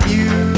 You.